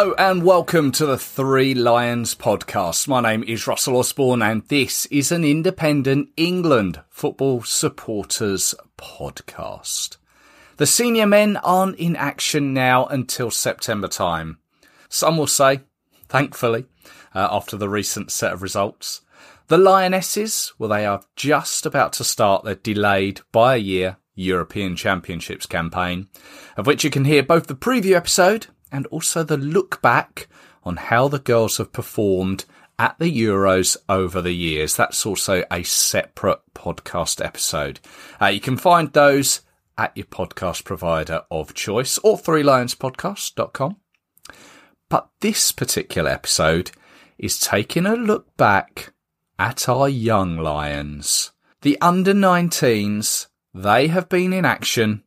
Hello and welcome to the Three Lions podcast. My name is Russell Osborne and this is an independent England football supporters podcast. The senior men aren't in action now until September time. Some will say, thankfully, uh, after the recent set of results. The Lionesses, well, they are just about to start their delayed by a year European Championships campaign, of which you can hear both the preview episode and also the look back on how the girls have performed at the Euros over the years. That's also a separate podcast episode. Uh, you can find those at your podcast provider of choice or threelionspodcast.com. But this particular episode is taking a look back at our young lions. The under 19s, they have been in action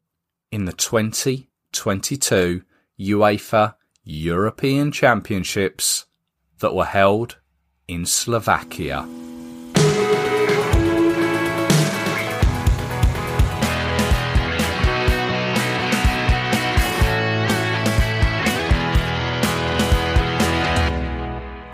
in the 2022 UEFA European Championships that were held in Slovakia.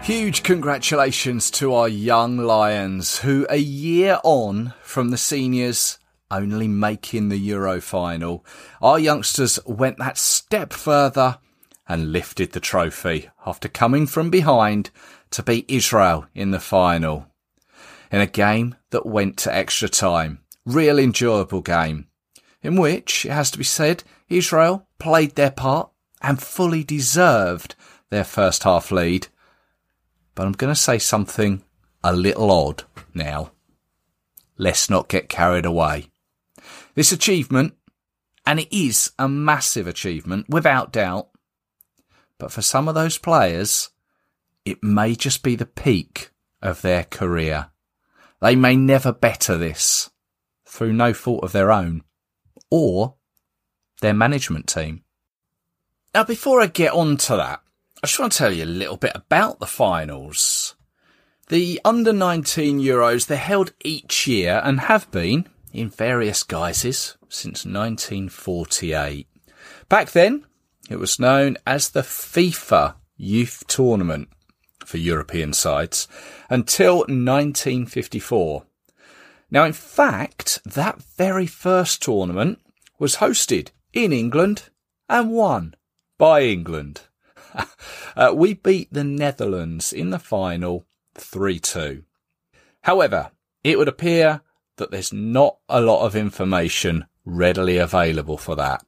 Huge congratulations to our young Lions, who a year on from the seniors only making the Euro final, our youngsters went that step further and lifted the trophy after coming from behind to beat Israel in the final. In a game that went to extra time. Real enjoyable game. In which, it has to be said, Israel played their part and fully deserved their first half lead. But I'm going to say something a little odd now. Let's not get carried away. This achievement, and it is a massive achievement without doubt, but for some of those players, it may just be the peak of their career. They may never better this through no fault of their own or their management team. Now, before I get on to that, I just want to tell you a little bit about the finals. The under 19 Euros, they're held each year and have been in various guises since 1948. Back then, it was known as the FIFA Youth Tournament for European sides until 1954. Now, in fact, that very first tournament was hosted in England and won by England. uh, we beat the Netherlands in the final 3-2. However, it would appear that there's not a lot of information readily available for that.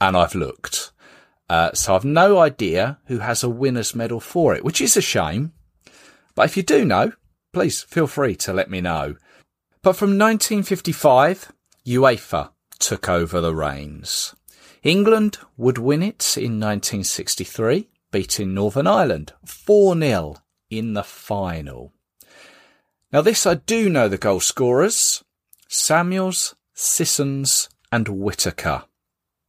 And I've looked. Uh, so I've no idea who has a winner's medal for it, which is a shame. But if you do know, please feel free to let me know. But from 1955, UEFA took over the reins. England would win it in 1963, beating Northern Ireland 4-0 in the final. Now, this I do know the goal scorers Samuels, Sissons, and Whitaker.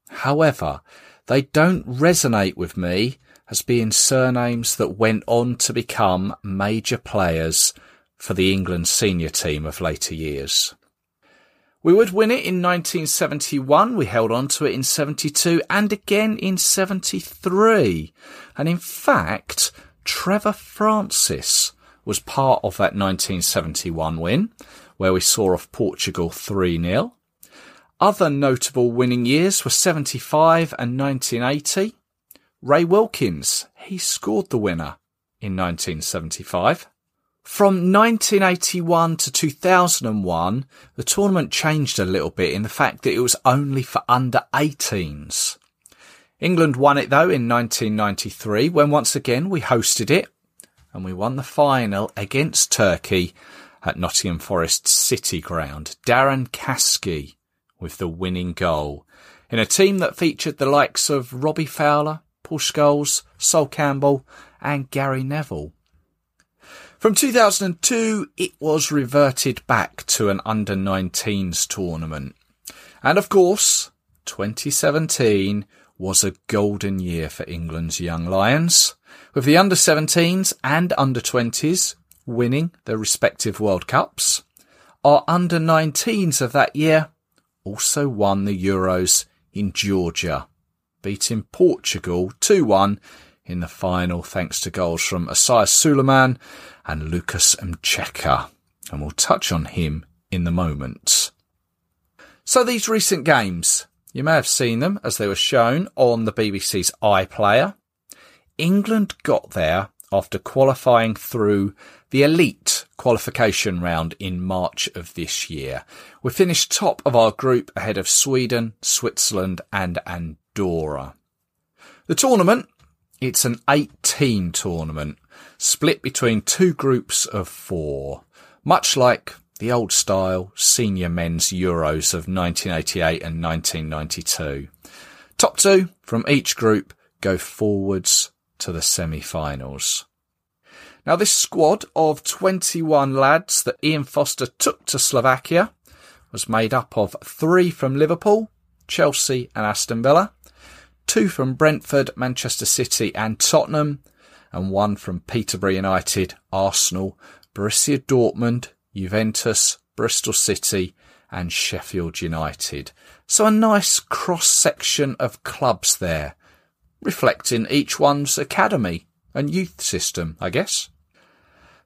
However, they don't resonate with me as being surnames that went on to become major players for the England senior team of later years. We would win it in 1971. We held on to it in 72 and again in 73. And in fact, Trevor Francis was part of that 1971 win, where we saw off Portugal 3 0. Other notable winning years were 75 and 1980. Ray Wilkins, he scored the winner in 1975. From 1981 to 2001, the tournament changed a little bit in the fact that it was only for under 18s. England won it though in 1993 when once again we hosted it and we won the final against Turkey at Nottingham Forest City Ground. Darren Caskey with the winning goal in a team that featured the likes of Robbie Fowler, Paul Scholes, Sol Campbell and Gary Neville. From 2002, it was reverted back to an under 19s tournament. And of course, 2017 was a golden year for England's young lions, with the under 17s and under 20s winning their respective World Cups. Our under 19s of that year also won the Euros in Georgia, beating Portugal 2-1 in the final thanks to goals from Isaiah Suleiman and Lucas Nmecha. And we'll touch on him in the moment. So these recent games, you may have seen them as they were shown on the BBC's iPlayer. England got there after qualifying through the elite qualification round in March of this year. We finished top of our group ahead of Sweden, Switzerland and Andorra. The tournament, it's an eight team tournament split between two groups of four, much like the old style senior men's Euros of 1988 and 1992. Top two from each group go forwards to the semi-finals. Now this squad of 21 lads that Ian Foster took to Slovakia was made up of three from Liverpool, Chelsea and Aston Villa, two from Brentford, Manchester City and Tottenham, and one from Peterborough United, Arsenal, Borussia Dortmund, Juventus, Bristol City, and Sheffield United. So a nice cross section of clubs there, reflecting each one's academy and youth system, I guess.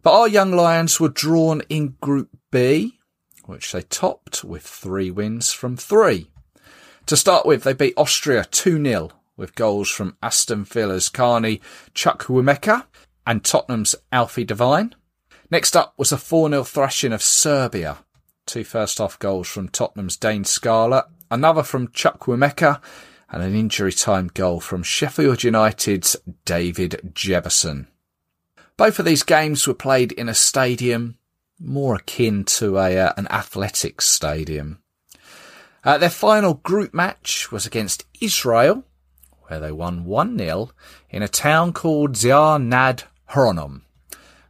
But our young lions were drawn in Group B, which they topped with three wins from three. To start with, they beat Austria 2-0 with goals from Aston Villa's Carney Chukwuemeka and Tottenham's Alfie Devine. Next up was a 4-0 thrashing of Serbia. Two first half goals from Tottenham's Dane Scarlett, another from Chukwuemeka, and an injury time goal from Sheffield United's David Jebbison. Both of these games were played in a stadium more akin to a uh, an athletics stadium. Uh, their final group match was against Israel, where they won 1-0 in a town called Ziar Nad Hronom.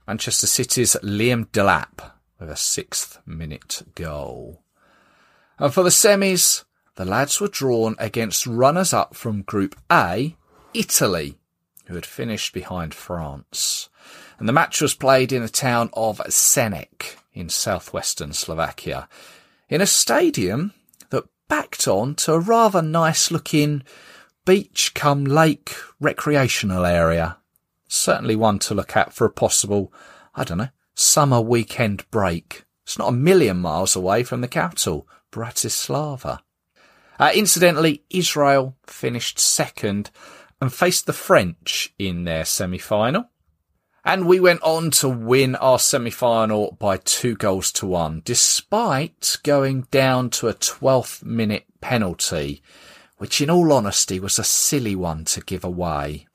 Manchester City's Liam Delap with a sixth minute goal. And for the semis, the lads were drawn against runners up from Group A, Italy, who had finished behind France. And the match was played in the town of Senec in southwestern Slovakia, in a stadium that backed on to a rather nice looking beach come lake recreational area. Certainly one to look at for a possible, I don't know, summer weekend break. It's not a million miles away from the capital, Bratislava. Uh, incidentally, Israel finished second and faced the French in their semi-final. And we went on to win our semi-final by two goals to one, despite going down to a 12th minute penalty which in all honesty was a silly one to give away.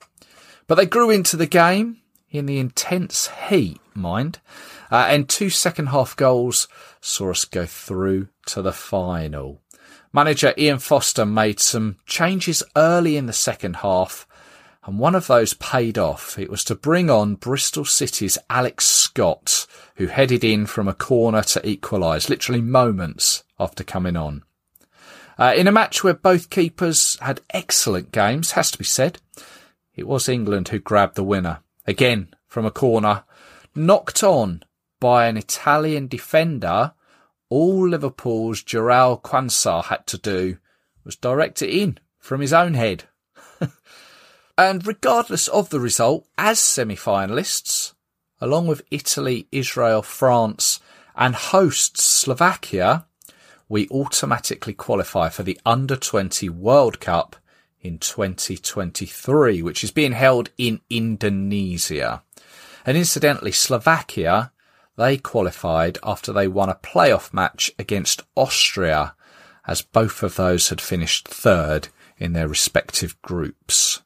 But they grew into the game in the intense heat, mind, uh, and two second half goals saw us go through to the final. Manager Ian Foster made some changes early in the second half, and one of those paid off. It was to bring on Bristol City's Alex Scott, who headed in from a corner to equalise, literally moments after coming on. Uh, in a match where both keepers had excellent games, has to be said, it was England who grabbed the winner. Again, from a corner, knocked on by an Italian defender. All Liverpool's Jarell Quansah had to do was direct it in from his own head. and regardless of the result, as semi-finalists, along with Italy, Israel, France, and hosts Slovakia, we automatically qualify for the Under 20 World Cup in 2023, which is being held in Indonesia. And incidentally, Slovakia, they qualified after they won a playoff match against Austria, as both of those had finished third in their respective groups.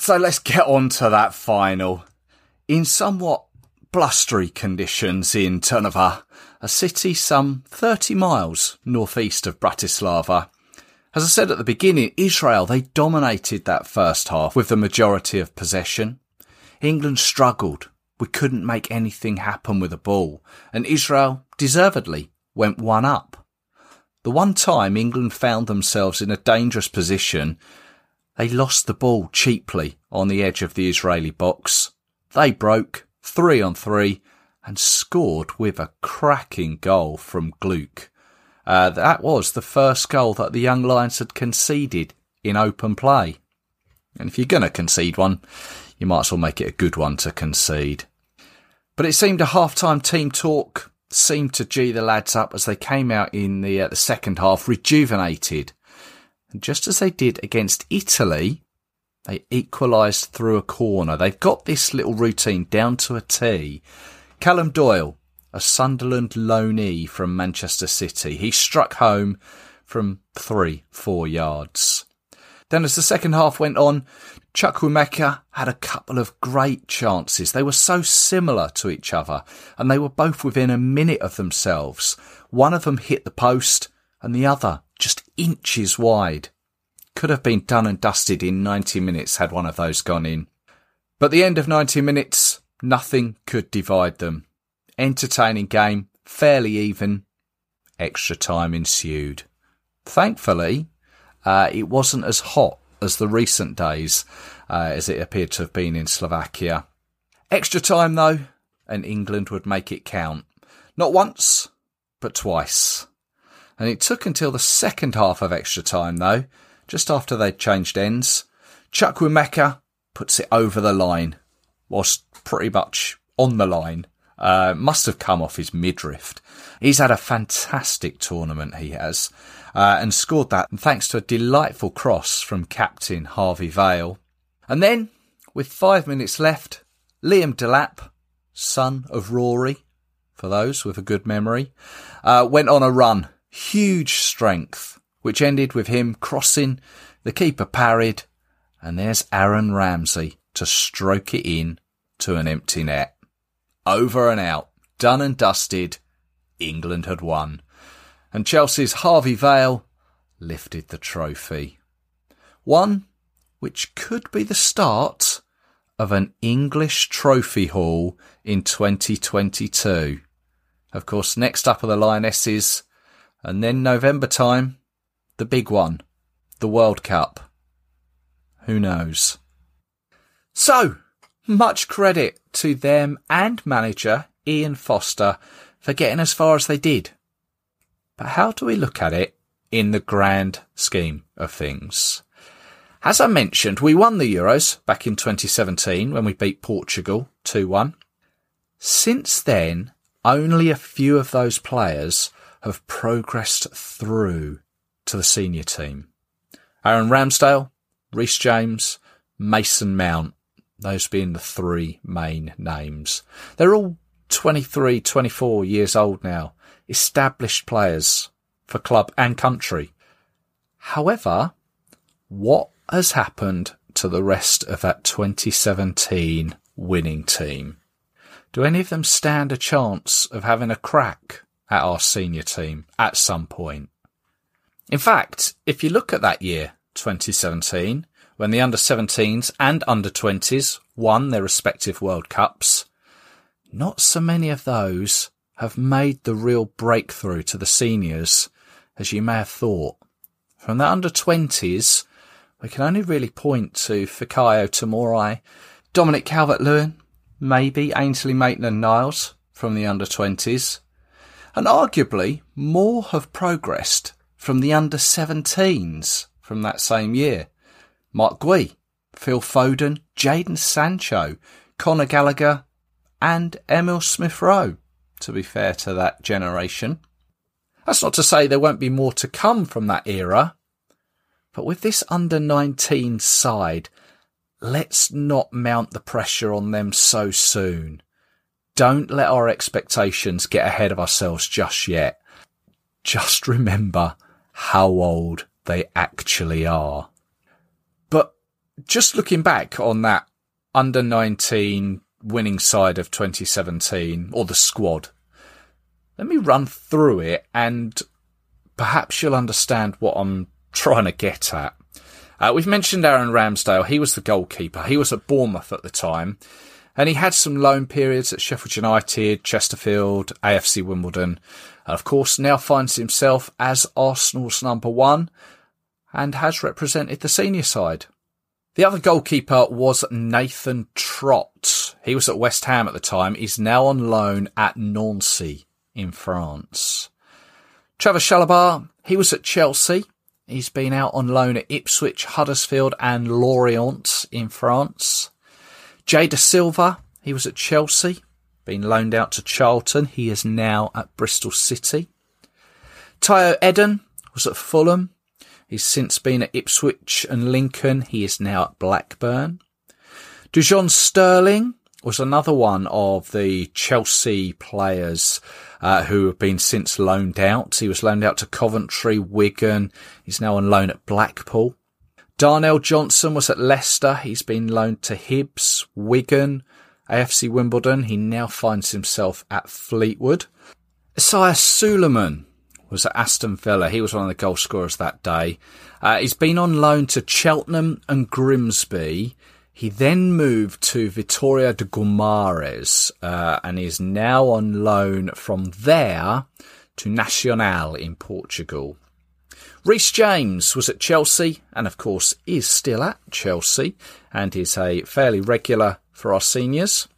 So let's get on to that final. In somewhat blustery conditions in Trnava, a city some 30 miles northeast of Bratislava. As I said at the beginning, Israel, they dominated that first half with the majority of possession. England struggled we couldn't make anything happen with the ball, and Israel deservedly went one up. The one time England found themselves in a dangerous position, they lost the ball cheaply on the edge of the Israeli box. They broke three on three and scored with a cracking goal from Gloukh. Uh, that was the first goal that the Young Lions had conceded in open play. And if you're going to concede one, you might as well make it a good one to concede. But it seemed a half-time team talk seemed to gee the lads up as they came out in the, uh, the second half rejuvenated. And just as they did against Italy, they equalised through a corner. They've got this little routine down to a T. Callum Doyle, a Sunderland loanee from Manchester City, he struck home from three, four yards. Then as the second half went on, Chukwuemeka had a couple of great chances. They were so similar to each other and they were both within a minute of themselves. One of them hit the post and the other just inches wide. Could have been done and dusted in 90 minutes had one of those gone in. But the end of 90 minutes, nothing could divide them. Entertaining game, fairly even. Extra time ensued. Thankfully, uh, it wasn't as hot as the recent days uh, as it appeared to have been in Slovakia. Extra time though, and England would make it count. Not once, but twice. And it took until the second half of extra time though, just after they'd changed ends. Chukwuemeka puts it over the line, whilst pretty much on the line. Uh, must have come off his midriff. He's had a fantastic tournament, he has uh, and scored that thanks to a delightful cross from captain Harvey Vale. And then, with five minutes left, Liam Delap, son of Rory, for those with a good memory, uh, went on a run. Huge strength, which ended with him crossing, the keeper parried, and there's Aaron Ramsey to stroke it in to an empty net. Over and out, done and dusted, England had won and Chelsea's Harvey Vale lifted the trophy. One which could be the start of an English trophy haul in 2022. Of course, next up are the Lionesses, and then November time, the big one, the World Cup. Who knows? So, much credit to them and manager Ian Foster for getting as far as they did but how do we look at it in the grand scheme of things? As I mentioned, we won the Euros back in 2017 when we beat Portugal 2-1. Since then, only a few of those players have progressed through to the senior team. Aaron Ramsdale, Reece James, Mason Mount, those being the three main names. They're all 23, 24 years old now established players for club and country. However, what has happened to the rest of that 2017 winning team? Do any of them stand a chance of having a crack at our senior team at some point? In fact, if you look at that year, 2017, when the under 17s and under 20s won their respective World Cups, not so many of those have made the real breakthrough to the seniors as you may have thought. From the under 20s, we can only really point to Fikayo Tomori, Dominic Calvert-Lewin, maybe Ainsley Maitland-Niles from the under 20s, and arguably more have progressed from the under 17s from that same year. Marc Guéhi, Phil Foden, Jadon Sancho, Conor Gallagher, and Emil Smith Rowe to be fair to that generation. That's not to say there won't be more to come from that era, but with this under 19 side, let's not mount the pressure on them so soon. Don't let our expectations get ahead of ourselves just yet. Just remember how old they actually are. But just looking back on that under 19 winning side of 2017 or the squad. Let me run through it and perhaps you'll understand what I'm trying to get at. Uh, we've mentioned Aaron Ramsdale. He was the goalkeeper. He was at Bournemouth at the time. And he had some loan periods at Sheffield United, Chesterfield, AFC Wimbledon, and of course now finds himself as Arsenal's number one and has represented the senior side. The other goalkeeper was Nathan Trott. He was at West Ham at the time. He's now on loan at Nancy in France. Trevoh Chalobah, he was at Chelsea. He's been out on loan at Ipswich, Huddersfield and Lorient in France. Jay Dasilva, he was at Chelsea, been loaned out to Charlton. He is now at Bristol City. Tayo Edun was at Fulham. He's since been at Ipswich and Lincoln. He is now at Blackburn. Dujon Sterling was another one of the Chelsea players uh, who have been since loaned out. He was loaned out to Coventry, Wigan. He's now on loan at Blackpool. Darnell Johnson was at Leicester. He's been loaned to Hibs, Wigan, AFC Wimbledon. He now finds himself at Fleetwood. Isaiah Suleiman was at Aston Villa. He was one of the goal scorers that day. Uh, he's been on loan to Cheltenham and Grimsby. He then moved to Vitória de Guimarães uh, and is now on loan from there to Nacional in Portugal. Reece James was at Chelsea and, of course, is still at Chelsea and is a fairly regular for our seniors.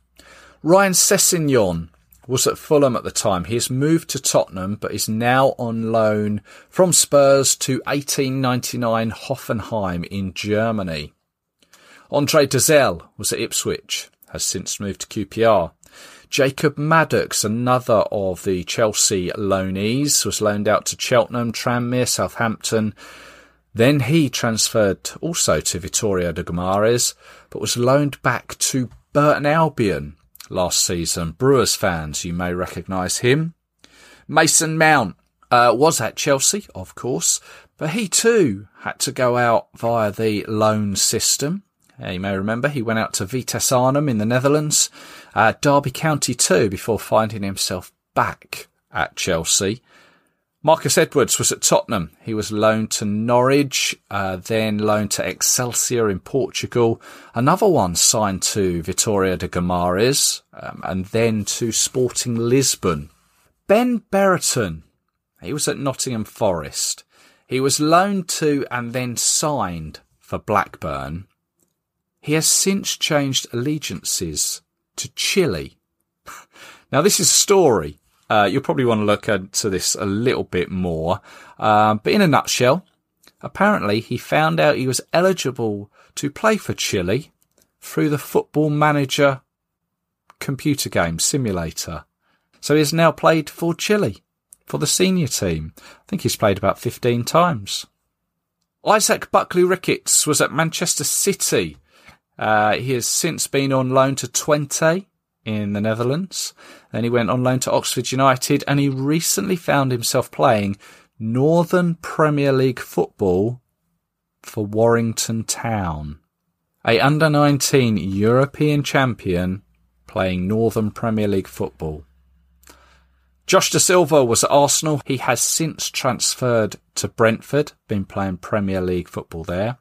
Ryan Sessegnon was at Fulham at the time. He has moved to Tottenham but is now on loan from Spurs to 1899 Hoffenheim in Germany. Andre Dozzell was at Ipswich, has since moved to QPR. Jacob Maddox, another of the Chelsea loanees, was loaned out to Cheltenham, Tranmere, Southampton. Then he transferred also to Vitória de Guimarães, but was loaned back to Burton Albion last season. Brewers fans, you may recognise him. Mason Mount uh, was at Chelsea, of course, but he too had to go out via the loan system. You may remember he went out to Vitesse Arnhem in the Netherlands, uh, Derby County too, before finding himself back at Chelsea. Marcus Edwards was at Tottenham. He was loaned to Norwich, uh, then loaned to Excelsior in Portugal. Another one signed to Vitória de Guimarães, um, and then to Sporting Lisbon. Ben Brereton, he was at Nottingham Forest. He was loaned to and then signed for Blackburn. He has since changed allegiances to Chile. now, this is a story. Uh, you'll probably want to look into this a little bit more. Uh, but in a nutshell, apparently he found out he was eligible to play for Chile through the Football Manager computer game simulator. So he has now played for Chile, for the senior team. I think he's played about 15 times. Isaac Buckley Ricketts was at Manchester City uh, he has since been on loan to Twente in the Netherlands. Then he went on loan to Oxford United and he recently found himself playing Northern Premier League football for Warrington Town. A under 19 European champion playing Northern Premier League football. Josh Dasilva was at Arsenal. He has since transferred to Brentford, been playing Premier League football there.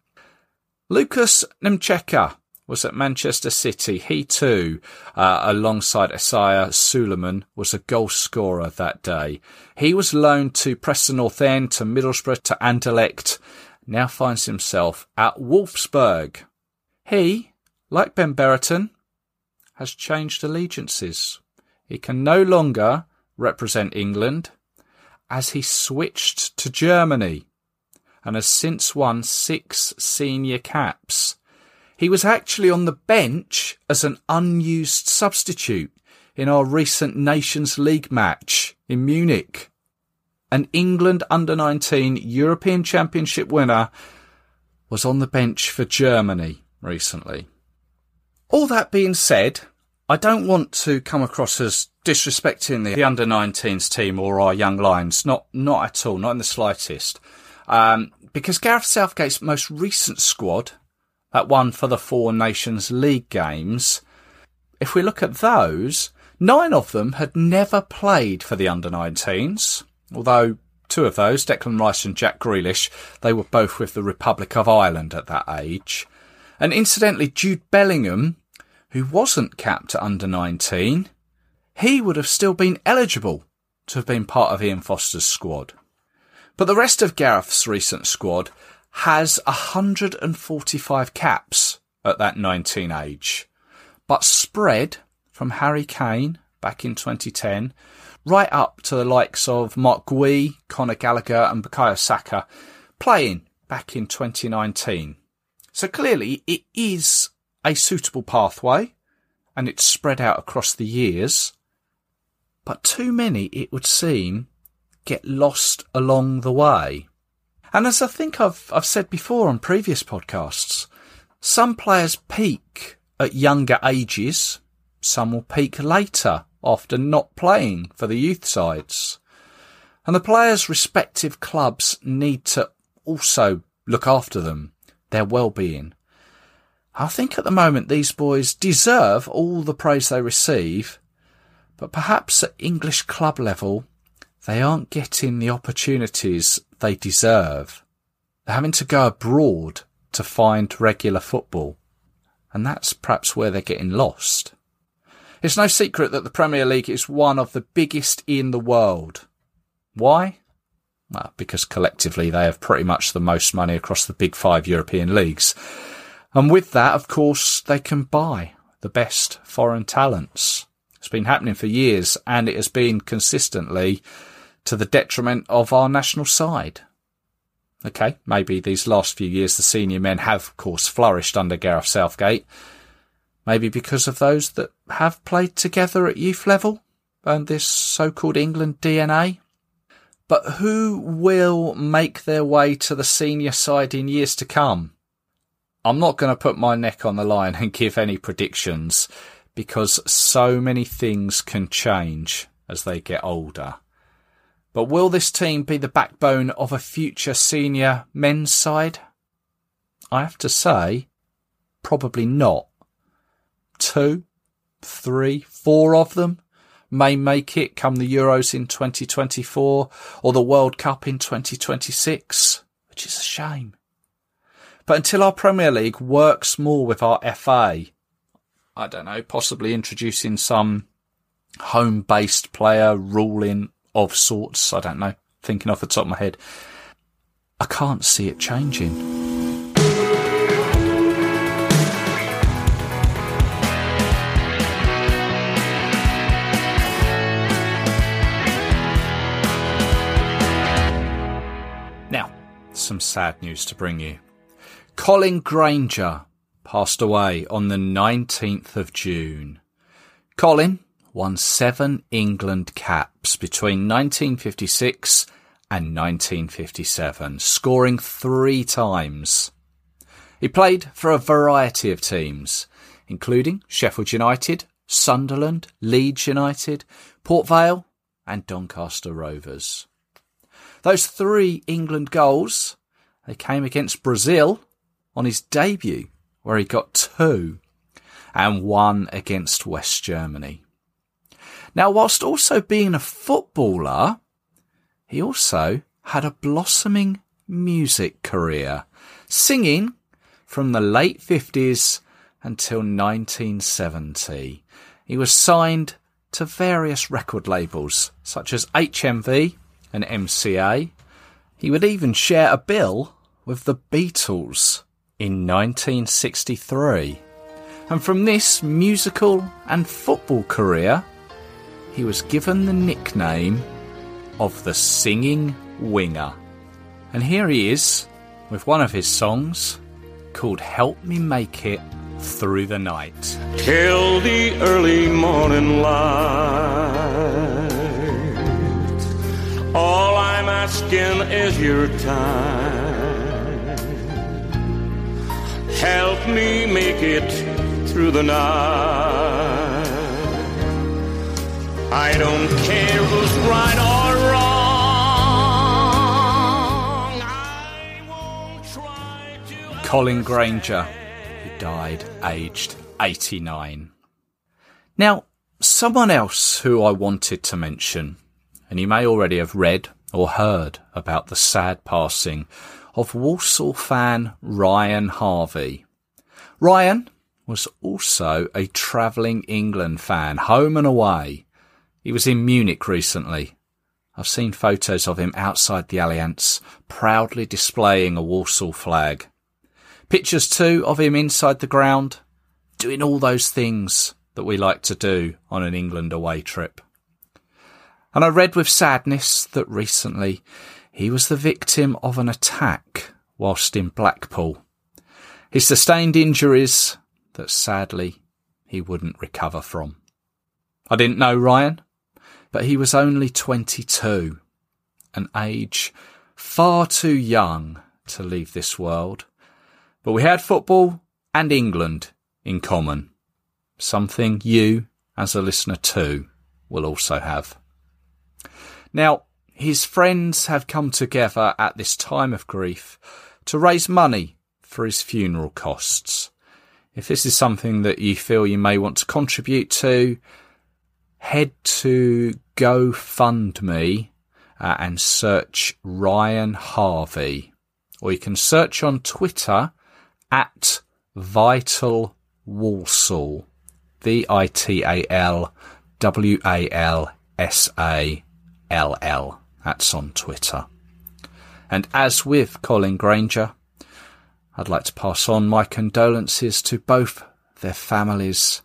Lucas Nmecha was at Manchester City. He too, uh, alongside Isaiah Suleiman, was a goal scorer that day. He was loaned to Preston North End, to Middlesbrough, to Anderlecht. Now finds himself at Wolfsburg. He, like Ben Brereton, has changed allegiances. He can no longer represent England as he switched to Germany and has since won six senior caps he was actually on the bench as an unused substitute in our recent Nations League match in Munich. An England under 19 European Championship winner was on the bench for Germany recently. All that being said, I don't want to come across as disrespecting the, the under 19s team or our young lions. Not, not at all, not in the slightest. Um, because Gareth Southgate's most recent squad that one for the Four Nations League games, if we look at those, nine of them had never played for the under 19s, although two of those, Declan Rice and Jack Grealish, they were both with the Republic of Ireland at that age. And incidentally, Jude Bellingham, who wasn't capped at under 19, he would have still been eligible to have been part of Ian Foster's squad. But the rest of Gareth's recent squad has 145 caps at that 19 age, but spread from Harry Kane back in 2010 right up to the likes of Marc Guéhi, Conor Gallagher and Bukayo Saka playing back in 2019. So clearly it is a suitable pathway and it's spread out across the years. But too many, it would seem, get lost along the way. And as I think I've, I've said before on previous podcasts, some players peak at younger ages, some will peak later, often not playing for the youth sides. And the players' respective clubs need to also look after them, their well-being. I think at the moment these boys deserve all the praise they receive, but perhaps at English club level, they aren't getting the opportunities they deserve. They're having to go abroad to find regular football, and that's perhaps where they're getting lost. It's no secret that the Premier League is one of the biggest in the world. Why? Well, because collectively they have pretty much the most money across the big five European leagues. And with that, of course, they can buy the best foreign talents. It's been happening for years and it has been consistently to the detriment of our national side. Okay, maybe these last few years the senior men have, of course, flourished under Gareth Southgate. Maybe because of those that have played together at youth level and this so-called England DNA. But who will make their way to the senior side in years to come? I'm not going to put my neck on the line and give any predictions because so many things can change as they get older. But will this team be the backbone of a future senior men's side? I have to say, probably not. Two, three, four of them may make it come the Euros in 2024 or the World Cup in 2026, which is a shame. But until our Premier League works more with our FA, I don't know, possibly introducing some home based player ruling of sorts, I don't know, thinking off the top of my head, I can't see it changing. Now, some sad news to bring you. Colin Grainger passed away on the 19th of June. Colin won seven England caps between 1956 and 1957, scoring three times. He played for a variety of teams, including Sheffield United, Sunderland, Leeds United, Port Vale, and Doncaster Rovers. Those three England goals they came against Brazil on his debut, where he got two, and one against West Germany. Now, whilst also being a footballer, he also had a blossoming music career, singing from the late 50s until 1970. He was signed to various record labels such as HMV and MCA. He would even share a bill with the Beatles in 1963. And from this musical and football career, he was given the nickname of the Singing Winger. And here he is with one of his songs called Help Me Make It Through the Night. Till the early morning light. All I'm asking is your time help me make it through the night. I don't care who's right or wrong. Colin Grainger, who died aged 89. Now, someone else who I wanted to mention, and you may already have read or heard about the sad passing of Walsall fan Ryan Harvey. Ryan was also a travelling England fan, home and away. He was in Munich recently. I've seen photos of him outside the Allianz, proudly displaying a Walsall flag. Pictures too of him inside the ground, doing all those things that we like to do on an England away trip. And I read with sadness that recently he was the victim of an attack whilst in Blackpool. He sustained injuries that sadly he wouldn't recover from. I didn't know Ryan, but he was only 22, an age far too young to leave this world. But we had football and England in common, something you, as a listener too, will also have. Now, his friends have come together at this time of grief to raise money for his funeral costs. If this is something that you feel you may want to contribute to, head to GoFundMe uh, and search Ryan Harvey. Or you can search on Twitter at Vital Walsall. V I T A L W A L S A L L. That's on Twitter. And as with Colin Grainger, I'd like to pass on my condolences to both their families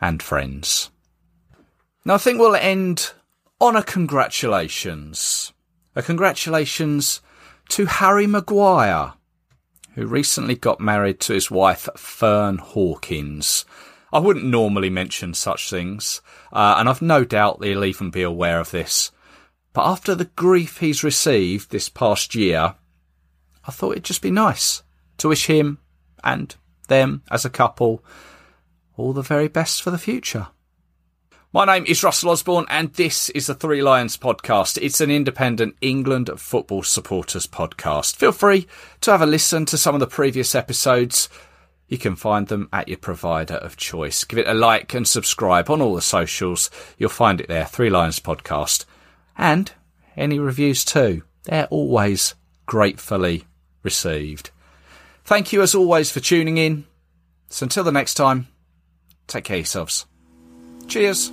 and friends. Now, I think we'll end on a congratulations. A congratulations to Harry Maguire, who recently got married to his wife, Fern Hawkins. I wouldn't normally mention such things, uh, and I've no doubt they'll even be aware of this. But after the grief he's received this past year, I thought it'd just be nice to wish him and them as a couple all the very best for the future. My name is Russell Osborne, and this is the Three Lions podcast. It's an independent England football supporters podcast. Feel free to have a listen to some of the previous episodes. You can find them at your provider of choice. Give it a like and subscribe on all the socials. You'll find it there, Three Lions Podcast. And any reviews too. They're always gratefully received. Thank you as always for tuning in. So until the next time, take care yourselves. Cheers.